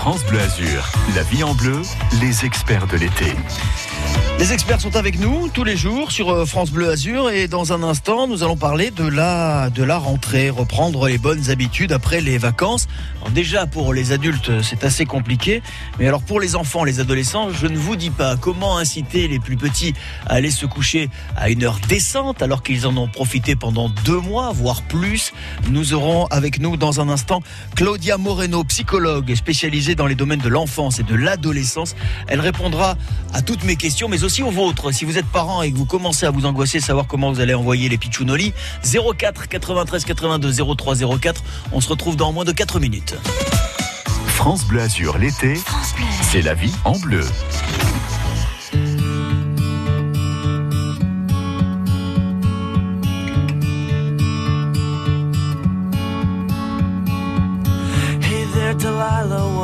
France Bleu Azur, la vie en bleu, les experts de l'été. Les experts sont avec nous tous les jours sur euh, France Bleu Azur et dans un instant, nous allons parler de la, de la rentrée, reprendre les bonnes habitudes après les vacances. Déjà, pour les adultes, c'est assez compliqué. Mais alors, pour les enfants, les adolescents, je ne vous dis pas comment inciter les plus petits à aller se coucher à une heure décente alors qu'ils en ont profité pendant deux mois, voire plus. Nous aurons avec nous dans un instant Claudia Moreno, psychologue spécialisée dans les domaines de l'enfance et de l'adolescence. Elle répondra à toutes mes questions, mais aussi aux vôtres. Si vous êtes parent et que vous commencez à vous angoisser, savoir comment vous allez envoyer les pitchounoli, 04 93 82 03 04. On se retrouve dans moins de 4 minutes. France Bleu Azur l'été, c'est la vie en bleu.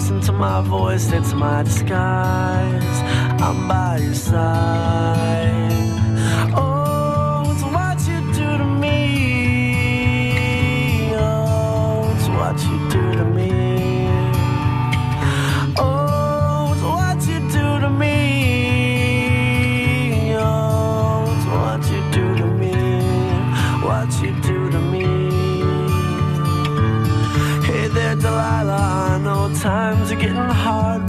Listen to my voice, it's my disguise. I'm by your side.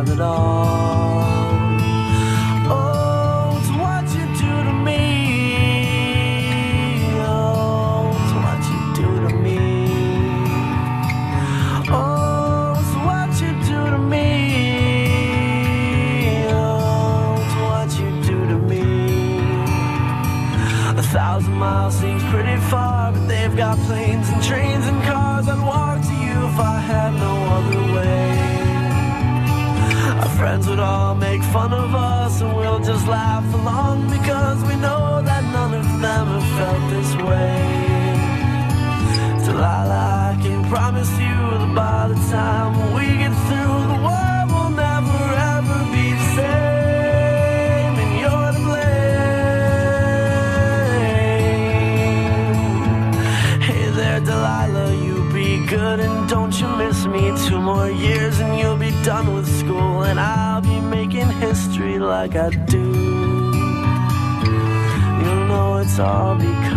Have it all. Don't you miss me. Two more years and you'll be done with school, and I'll be making history like I do. You'll know it's all because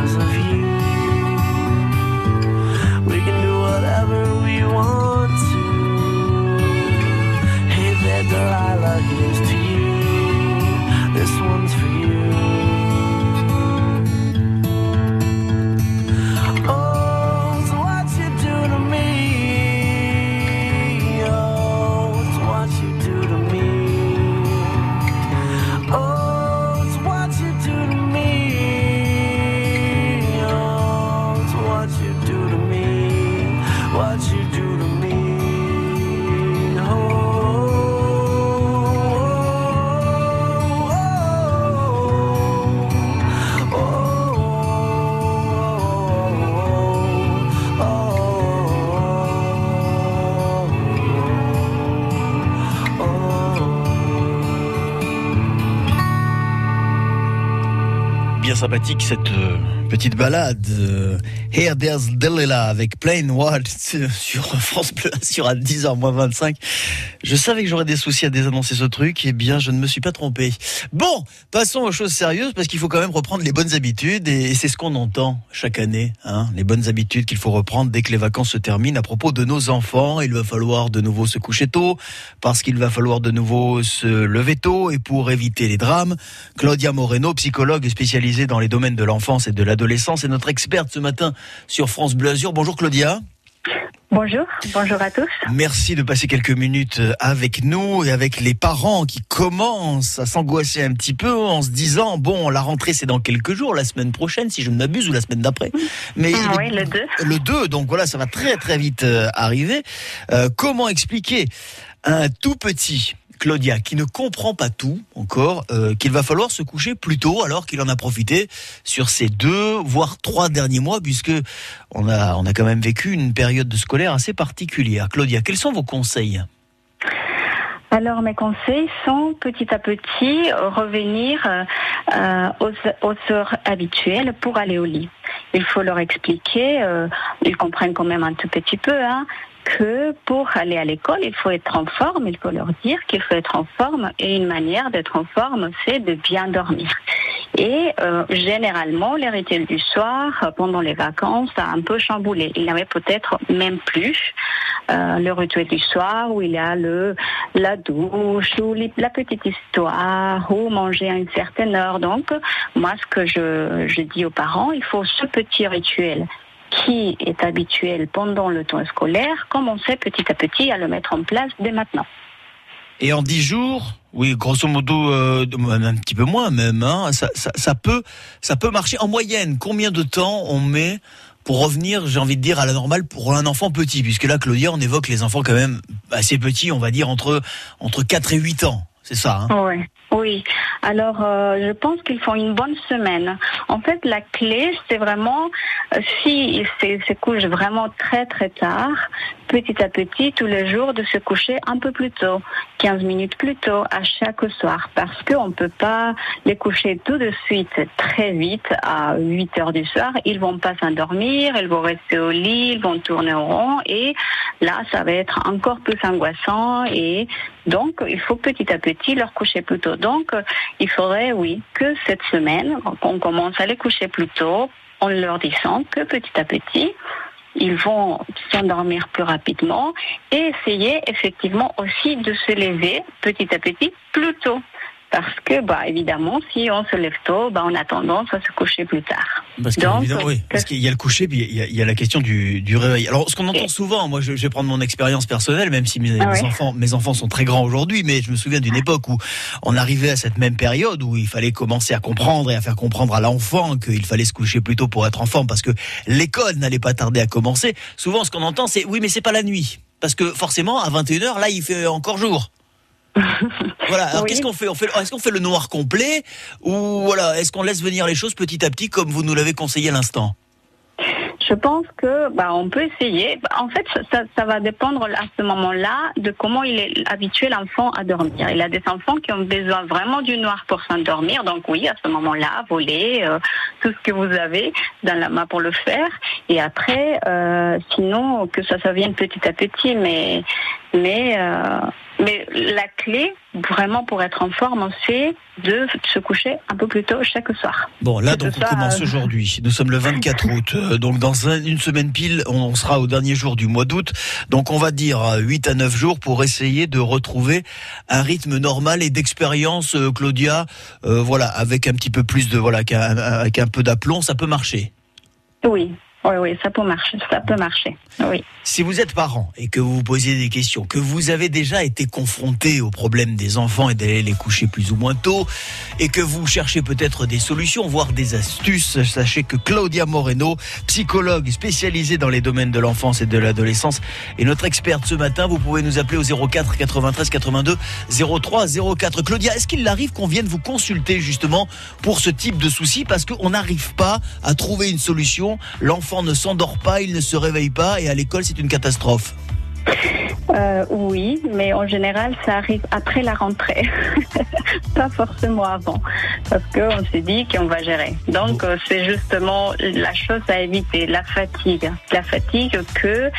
cette euh, petite balade. Here There's Delilah avec Plain White sur France Bleu sur à 10h 25. Je savais que j'aurais des soucis à désannoncer ce truc. Eh bien, je ne me suis pas trompé. Bon, passons aux choses sérieuses parce qu'il faut quand même reprendre les bonnes habitudes et c'est ce qu'on entend chaque année. Hein, les bonnes habitudes qu'il faut reprendre dès que les vacances se terminent. À propos de nos enfants, il va falloir de nouveau se coucher tôt parce qu'il va falloir de nouveau se lever tôt et pour éviter les drames. Claudia Moreno, psychologue spécialisée dans les domaines de l'enfance et de l'adolescence, est notre experte ce matin sur France Bleu Azur. Bonjour Claudia. Bonjour, bonjour à tous. Merci de passer quelques minutes avec nous et avec les parents qui commencent à s'angoisser un petit peu en se disant bon la rentrée c'est dans quelques jours, la semaine prochaine si je ne m'abuse ou la semaine d'après. Mais ah oui, le 2. Le 2, donc voilà ça va très très vite euh, arriver. Euh, comment expliquer un tout petit Claudia, qui ne comprend pas tout encore, euh, qu'il va falloir se coucher plus tôt alors qu'il en a profité sur ces deux, voire trois derniers mois, puisque on a, on a quand même vécu une période de scolaire assez particulière. Claudia, quels sont vos conseils? Alors mes conseils sont petit à petit revenir euh, aux, heures habituelles pour aller au lit. Il faut leur expliquer, euh, ils comprennent quand même un tout petit peu, hein, que pour aller à l'école, il faut être en forme, il faut leur dire qu'il faut être en forme et une manière d'être en forme, c'est de bien dormir. Et euh, généralement, les rituels du soir, pendant les vacances, a un peu chamboulé. Il n'y avait peut-être même plus euh, le rituel du soir où il y a le la douche ou la petite histoire ou manger à une certaine heure. Donc, moi, ce que je, je dis aux parents, il faut ce petit rituel qui est habituel pendant le temps scolaire, commencer petit à petit à le mettre en place dès maintenant. Et en dix jours, oui, grosso modo, euh, un petit peu moins même, hein, ça, ça, peut, ça peut marcher. En moyenne, combien de temps on met pour revenir, j'ai envie de dire, à la normale pour un enfant petit? Puisque là, Claudia, on évoque les enfants quand même assez petits, on va dire entre, entre 4 et 8 ans. C'est ça, hein? Oui. Oui. Alors, euh, je pense qu'il faut une bonne semaine. En fait, la clé, c'est vraiment, euh, si il se, couche vraiment très très tard, petit à petit, tous les jours, de se coucher un peu plus tôt, 15 minutes plus tôt à chaque soir, parce qu'on ne peut pas les coucher tout de suite très vite à 8 heures du soir. Ils vont pas s'endormir, ils vont rester au lit, ils vont tourner au rond, et là, ça va être encore plus angoissant, et donc, il faut petit à petit leur coucher plus tôt. Donc, il faudrait, oui, que cette semaine, on commence à les coucher plus tôt en leur disant que petit à petit, ils vont s'endormir plus rapidement et essayer effectivement aussi de se lever petit à petit plus tôt parce que, bah, évidemment, si on se lève tôt, bah, on a tendance à se coucher plus tard. Parce, oui, qu'il y a le coucher, puis il y a, la question du, du, réveil. Alors, ce qu'on entend souvent, moi, je, vais prendre mon expérience personnelle, même si mes, ah enfants, mes enfants sont très grands aujourd'hui, mais je me souviens d'une époque où on arrivait à cette même période où il fallait commencer à comprendre et à faire comprendre à l'enfant qu'il fallait se coucher plus tôt pour être enfant, parce que l'école n'allait pas tarder à commencer. Souvent, ce qu'on entend, c'est oui, mais c'est pas la nuit. Parce que forcément, à 21h, là, il fait encore jour. voilà. Alors qu'est-ce qu'on fait, on fait Est-ce qu'on fait le noir complet ou voilà Est-ce qu'on laisse venir les choses petit à petit comme vous nous l'avez conseillé à l'instant? Je pense que bah, on peut essayer. En fait, ça, ça va dépendre à ce moment-là de comment il est habitué l'enfant à dormir. Il y a des enfants qui ont besoin vraiment du noir pour s'endormir. Donc oui, à ce moment-là, voler euh, tout ce que vous avez dans la main pour le faire. Et après, euh, sinon que ça, ça vienne petit à petit. Mais mais euh, mais la clé, vraiment pour être en forme, c'est de se coucher un peu plus tôt chaque soir. Bon, là, donc, on commence euh, aujourd'hui. Nous sommes le 24 août. Euh, donc, dans une semaine pile, on sera au dernier jour du mois d'août. Donc, on va dire 8 à 9 jours pour essayer de retrouver un rythme normal et d'expérience, Claudia. voilà, avec un petit peu plus de, voilà, avec un peu d'aplomb, ça peut marcher. Oui, oui, oui, ça peut marcher. Ça peut marcher. Oui. Si vous êtes parent et que vous vous posiez des questions, que vous avez déjà été confronté au problème des enfants et d'aller les coucher plus ou moins tôt, et que vous cherchez peut-être des solutions, voire des astuces, sachez que Claudia Moreno, psychologue spécialisée dans les domaines de l'enfance et de l'adolescence, est notre experte ce matin. Vous pouvez nous appeler au 04 93 82 03 04. Claudia, est-ce qu'il arrive qu'on vienne vous consulter justement pour ce type de soucis parce qu'on n'arrive pas à trouver une solution? L'enfant ne s'endort pas, il ne se réveille pas et à l'école c'est une catastrophe. Euh, oui, mais en général, ça arrive après la rentrée, pas forcément avant, parce qu'on s'est dit qu'on va gérer. Donc, euh, c'est justement la chose à éviter, la fatigue. La fatigue que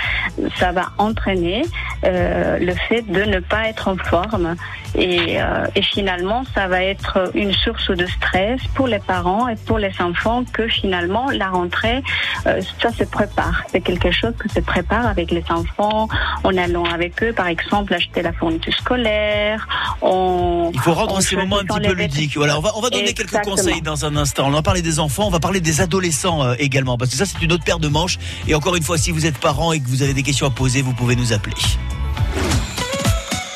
ça va entraîner euh, le fait de ne pas être en forme. Et, et finalement, ça va être une source de stress pour les parents et pour les enfants que finalement, la rentrée, ça se prépare. C'est quelque chose que se prépare avec les enfants en allant avec eux, par exemple, acheter la fourniture scolaire. On, Il faut rendre en ces moments un petit peu ludiques. Voilà, on va, on va donner quelques conseils dans un instant. On va parler des enfants, on va parler des adolescents euh, également, parce que ça c'est une autre paire de manches. Et encore une fois, si vous êtes parent et que vous avez des questions à poser, vous pouvez nous appeler.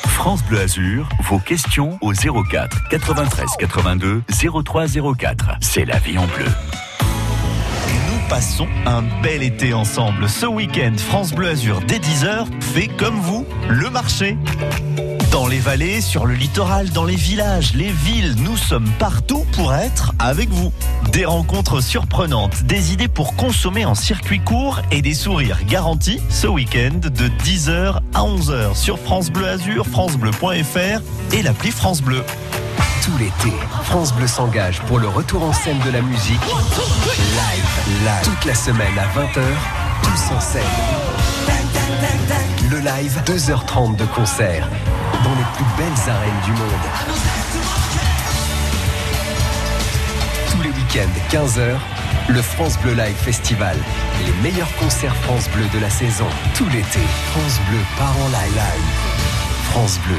France Bleu Azur, vos questions au 04 93 82 03 04. C'est la vie en bleu. Passons un bel été ensemble. Ce week-end, France Bleu Azur dès 10h fait comme vous le marché. Dans les vallées, sur le littoral, dans les villages, les villes, nous sommes partout pour être avec vous. Des rencontres surprenantes, des idées pour consommer en circuit court et des sourires garantis ce week-end de 10h à 11h sur France Bleu Azur, francebleu.fr et l'appli France Bleu. Tout l'été, France Bleu s'engage pour le retour en scène de la musique. Live, live. Toute la semaine à 20h, tous en scène. Le live, 2h30 de concert dans les plus belles arènes du monde. Tous les week-ends, 15h, le France Bleu Live Festival. Les meilleurs concerts France Bleu de la saison. Tout l'été, France Bleu part en live. live. France Bleu,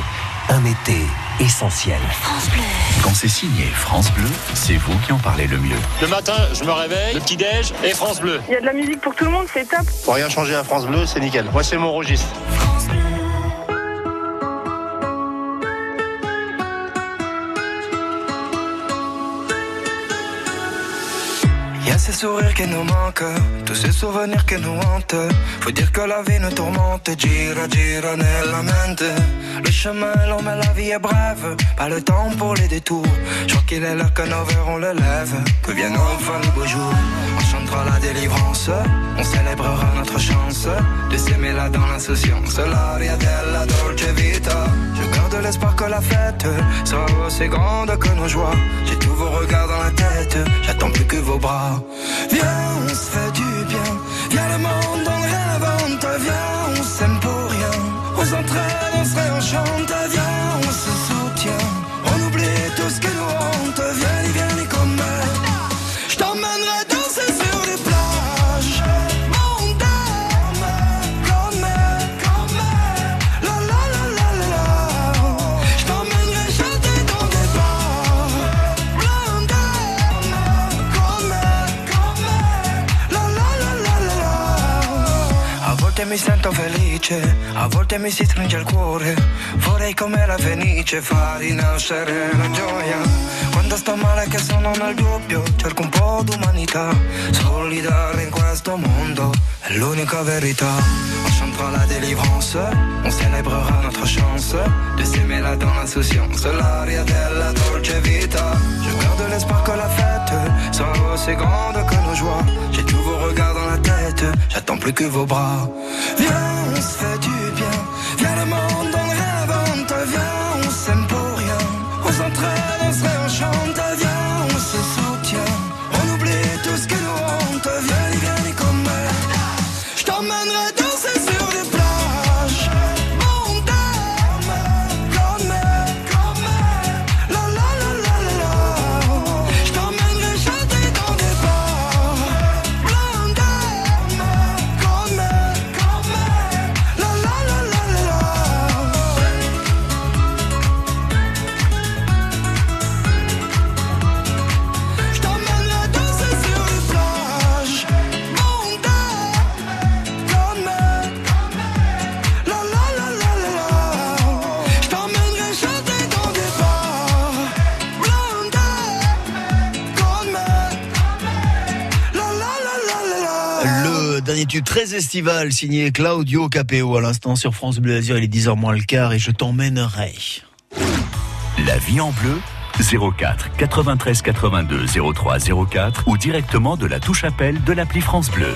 un été essentiel. Quand c'est signé France Bleu, c'est vous qui en parlez le mieux. Le matin, je me réveille, le petit-déj et France Bleu. Il y a de la musique pour tout le monde, c'est top. Pour rien changer à France Bleu, c'est nickel. Moi, c'est mon registre. Ces sourires qui nous manquent, tous ces souvenirs qui nous hantent. Faut dire que la vie nous tourmente, gira, gira nella mente. Le chemin est long, mais la vie est brève. Pas le temps pour les détours. Je crois qu'il est là que nos verres on le lève. Que viennent enfin les beaux jours. On chantera la délivrance, on célébrera notre chance de s'aimer là dans l'insouciance. La fête sera aussi grande que nos joies. J'ai tous vos regards dans la tête, j'attends plus que vos bras. Viens, on se fait du bien. Viens, le monde, on réinvente. Viens, on s'aime pour rien. On s'entraîne, on se réenchante. Viens, volte mi sento felice, a volte mi si stringe il cuore. Vorrei come la fenice far rinascere la gioia. Quando sto male che sono nel dubbio, cerco un po' d'umanità. Solidare in questo mondo è l'unica verità. On chantera la délivrance, on célébrera notre chance de s'aimer là dans l'insouciance. L'aria della dolce vita. Je garde l'espoir que la fête sera aussi grande que nos joies. J'ai tous vos regards j'attends plus que vos bras. Viens, on se fait du bien. Tube très estival signé Claudio Capeo à l'instant sur France Bleu Azur. Il est 10h moins le quart et je t'emmènerai. La vie en bleu 04 93 82 03 04 ou directement de la touche appel de l'appli France Bleu.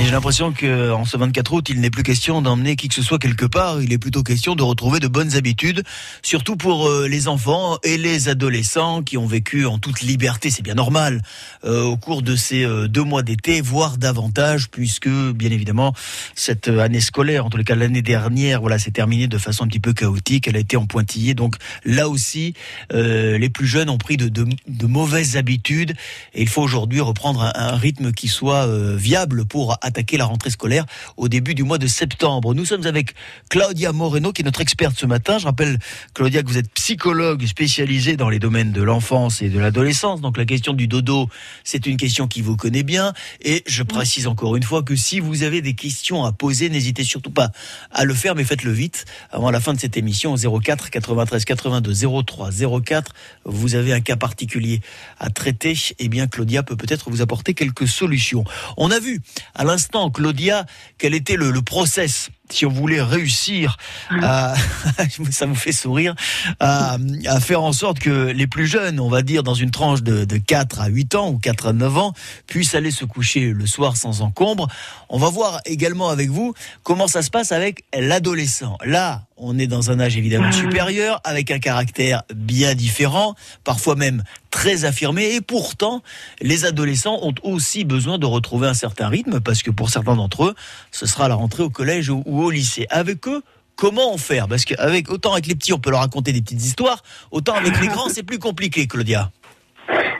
Et j'ai l'impression qu'en ce 24 août, il n'est plus question d'emmener qui que ce soit quelque part. Il est plutôt question de retrouver de bonnes habitudes, surtout pour euh, les enfants et les adolescents qui ont vécu en toute liberté. C'est bien normal euh, au cours de ces euh, deux mois d'été, voire davantage, puisque bien évidemment cette année scolaire, en tous les cas l'année dernière, voilà, s'est terminée de façon un petit peu chaotique. Elle a été en pointillé. Donc là aussi, les plus jeunes ont pris de, de, de, mauvaises habitudes. Et il faut aujourd'hui reprendre un, un, rythme qui soit viable pour attaquer la rentrée scolaire au début du mois de septembre. Nous sommes avec Claudia Moreno, qui est notre experte ce matin. Je rappelle, Claudia, que vous êtes psychologue spécialisée dans les domaines de l'enfance et de l'adolescence. Donc la question du dodo, c'est une question qui vous connaît bien. Et je précise encore une fois que si vous avez des questions à poser, n'hésitez surtout pas à le faire, mais faites-le vite avant la fin de cette émission au 04 93 82 03 04. Vous avez un cas particulier à traiter. Eh bien, Claudia peut peut-être vous apporter quelques solutions. On a vu à l'instant, Claudia, quel était le, le process si on voulait réussir à, ça vous fait sourire, à, à, faire en sorte que les plus jeunes, on va dire dans une tranche de, de 4 à 8 ans ou 4 à 9 ans, puissent aller se coucher le soir sans encombre. On va voir également avec vous comment ça se passe avec l'adolescent. Là, on est dans un âge évidemment supérieur, avec un caractère bien différent, parfois même très affirmé, et pourtant, les adolescents ont aussi besoin de retrouver un certain rythme, parce que pour certains d'entre eux, ce sera la rentrée au collège ou au lycée. Avec eux, comment on faire? Parce qu'avec autant avec les petits, on peut leur raconter des petites histoires, autant avec les grands, c'est plus compliqué, Claudia.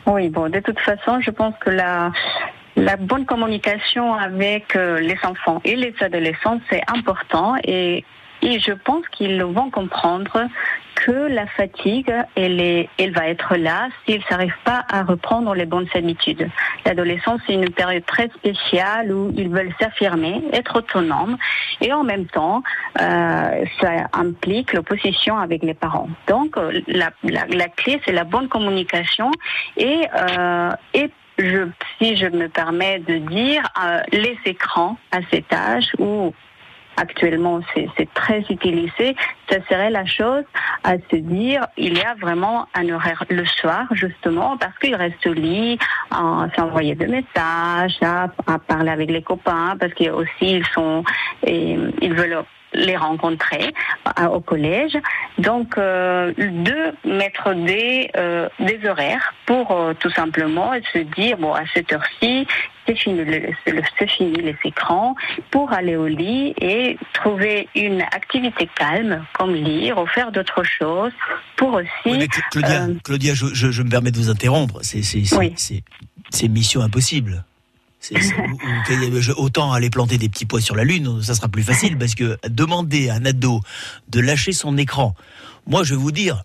Oui, bon, de toute façon, je pense que la, la bonne communication avec euh, les enfants et les adolescents, c'est important et, et je pense qu'ils vont comprendre que la fatigue, elle, est, elle va être là s'ils ne s'arrivent pas à reprendre les bonnes habitudes. L'adolescence, c'est une période très spéciale où ils veulent s'affirmer, être autonomes, et en même temps, euh, ça implique l'opposition avec les parents. Donc, la, la, la clé, c'est la bonne communication et, euh, et je, si je me permets de dire, euh, les écrans à cet âge où actuellement c'est très utilisé, ça serait la chose à se dire, il y a vraiment un horaire le soir, justement, parce qu'il reste au lit, à s'envoyer des messages, à, parler avec les copains, parce qu'ils aussi ils sont, et, ils veulent les rencontrer euh, au collège. Donc, euh, de mettre des, euh, des horaires pour euh, tout simplement se dire, bon, à cette heure-ci, c'est fini, c'est fini les écrans, pour aller au lit et trouver une activité calme, comme lire ou faire d'autres choses, pour aussi... Oui, Claudia, Claudia je, je, je, me permets de vous interrompre, c'est oui. mission impossible. Autant aller planter des petits pois sur la lune, ça sera plus facile parce que demander à un ado de lâcher son écran, moi je vais vous dire,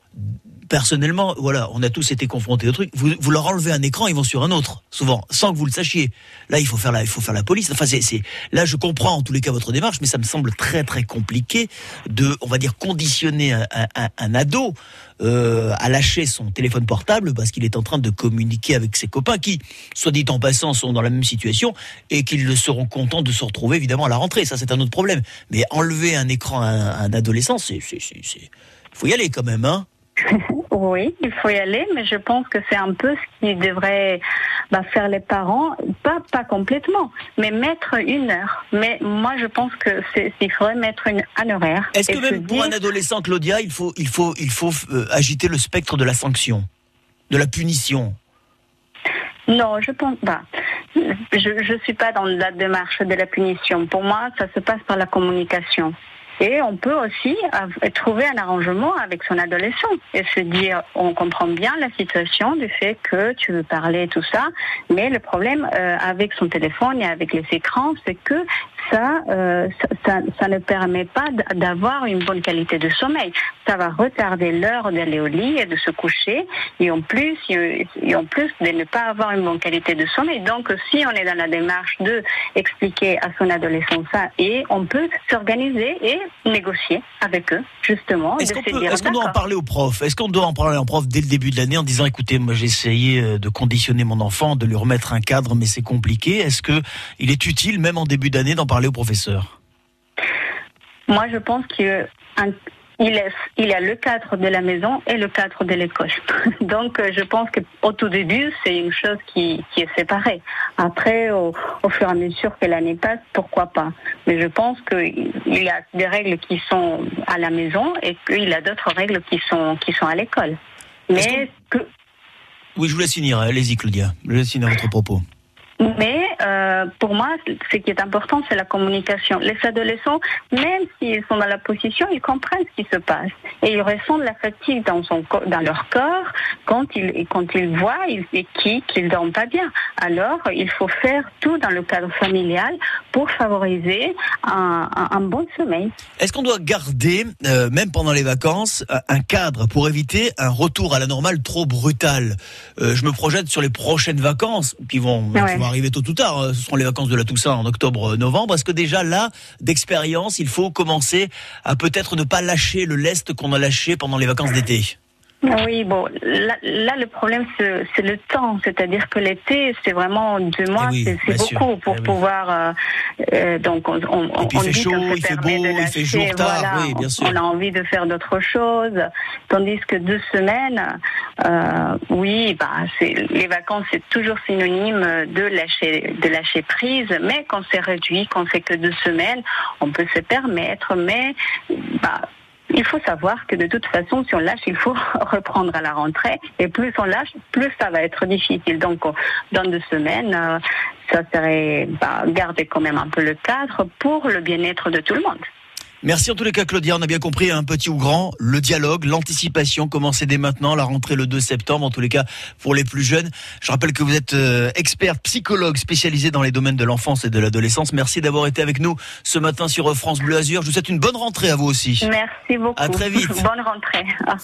personnellement, voilà, on a tous été confrontés au truc. Vous, vous leur enlevez un écran, ils vont sur un autre, souvent, sans que vous le sachiez. Là, il faut faire la, il faut faire la police. Enfin, c'est, là, je comprends en tous les cas votre démarche, mais ça me semble très très compliqué de, on va dire, conditionner un, ado euh, à lâcher son téléphone portable parce qu'il est en train de communiquer avec ses copains qui, soit dit en passant, sont dans la même situation et qu'ils le seront contents de se retrouver évidemment à la rentrée. Ça, c'est un autre problème. Mais enlever un écran à un, à un adolescent, c'est, c'est, c'est, faut y aller quand même, hein. Oui, il faut y aller, mais je pense que c'est un peu ce qui devrait bah, faire les parents, pas pas complètement, mais mettre une heure. Mais moi, je pense que c'est il faudrait mettre une, un horaire. Est-ce que même pour dire... un adolescent, Claudia, il faut il faut il faut euh, agiter le spectre de la sanction, de la punition? Non, je pense pas. Je je suis pas dans la démarche de la punition. Pour moi, ça se passe par la communication. Et on peut aussi trouver un arrangement avec son adolescent et se dire, on comprend bien la situation du fait que tu veux parler tout ça, mais le problème euh, avec son téléphone et avec les écrans, c'est que ça, euh, ça, ça, ne permet pas d'avoir une bonne qualité de sommeil. Ça va retarder l'heure d'aller au lit et de se coucher, et en plus, et en plus de ne pas avoir une bonne qualité de sommeil. Donc, si on est dans la démarche de expliquer à son adolescent ça, et on peut s'organiser et négocier avec eux, justement. Est-ce qu'on est qu doit en parler aux profs Est-ce qu'on doit en parler aux profs dès le début de l'année en disant, écoutez, moi j'ai essayé euh, de conditionner mon enfant, de lui remettre un cadre, mais c'est compliqué. Est-ce que il est utile, même en début d'année, d'en parler aux professeurs Moi, je pense que il, est, il y a le cadre de la maison et le cadre de l'école. Donc, euh, je pense qu'au tout début, c'est une chose qui, qui est séparée. Après, au, au fur et à mesure que l'année passe, pourquoi pas. Mais je pense qu'il y a des règles qui sont à la maison et qu'il y a d'autres règles qui sont, qui sont à l'école. Mais que, Oui, je vous laisse finir. Allez-y, Claudia. Je vous laisse finir votre propos. Mais euh, pour moi, ce qui est important, c'est la communication. Les adolescents, même s'ils sont dans la position, ils comprennent ce qui se passe et ils ressentent la fatigue dans son dans leur corps quand ils quand ils voient ils, et qui qu'ils dorment pas bien. Alors, il faut faire tout dans le cadre familial pour favoriser un, un, un bon sommeil. Est-ce qu'on doit garder, euh, même pendant les vacances, un- un cadre pour éviter un retour à la normale trop brutal? Euh, Je me projette sur les prochaines vacances qui vont, qui Ouais. Vont arriver tôt ou tard. Euh, Ce seront les vacances de la Toussaint en octobre-novembre. Est-ce que déjà là, d'expérience, il faut commencer à peut-être ne pas lâcher le lest qu'on a lâché pendant les vacances d'été? Oui, bon, là, là, le problème c'est le temps, c'est-à-dire que l'été c'est vraiment deux mois, Eh oui, c'est beaucoup pour Eh oui. pouvoir. euh, euh, donc on, on, Et puis on il fait dit chaud, qu'on se il fait permet beau, de il fait jour tard, voilà, oui, bien on- sûr. On a envie de faire d'autres choses, tandis que deux semaines, euh, oui, bah c'est les vacances c'est toujours synonyme de lâcher de lâcher prise, mais quand c'est réduit, quand c'est que deux semaines, on peut se permettre, mais bah il faut savoir que de toute façon, si on lâche, il faut reprendre à la rentrée. Et plus on lâche, plus ça va être difficile. Donc, on- dans deux semaines, euh, ça serait bah, garder quand même un peu le cadre pour le bien-être de tout le monde. Merci en tous les cas Claudia, on a bien compris, un petit ou grand, le dialogue, l'anticipation, commencez dès maintenant, la rentrée le 2 septembre, en tous les cas pour les plus jeunes. Je rappelle que vous êtes euh, experte psychologue spécialisée dans les domaines de l'enfance et de l'adolescence. Merci d'avoir été avec nous ce matin sur France Bleu Azur. Je vous souhaite une bonne rentrée à vous aussi. Merci beaucoup. À très vite. Bonne rentrée.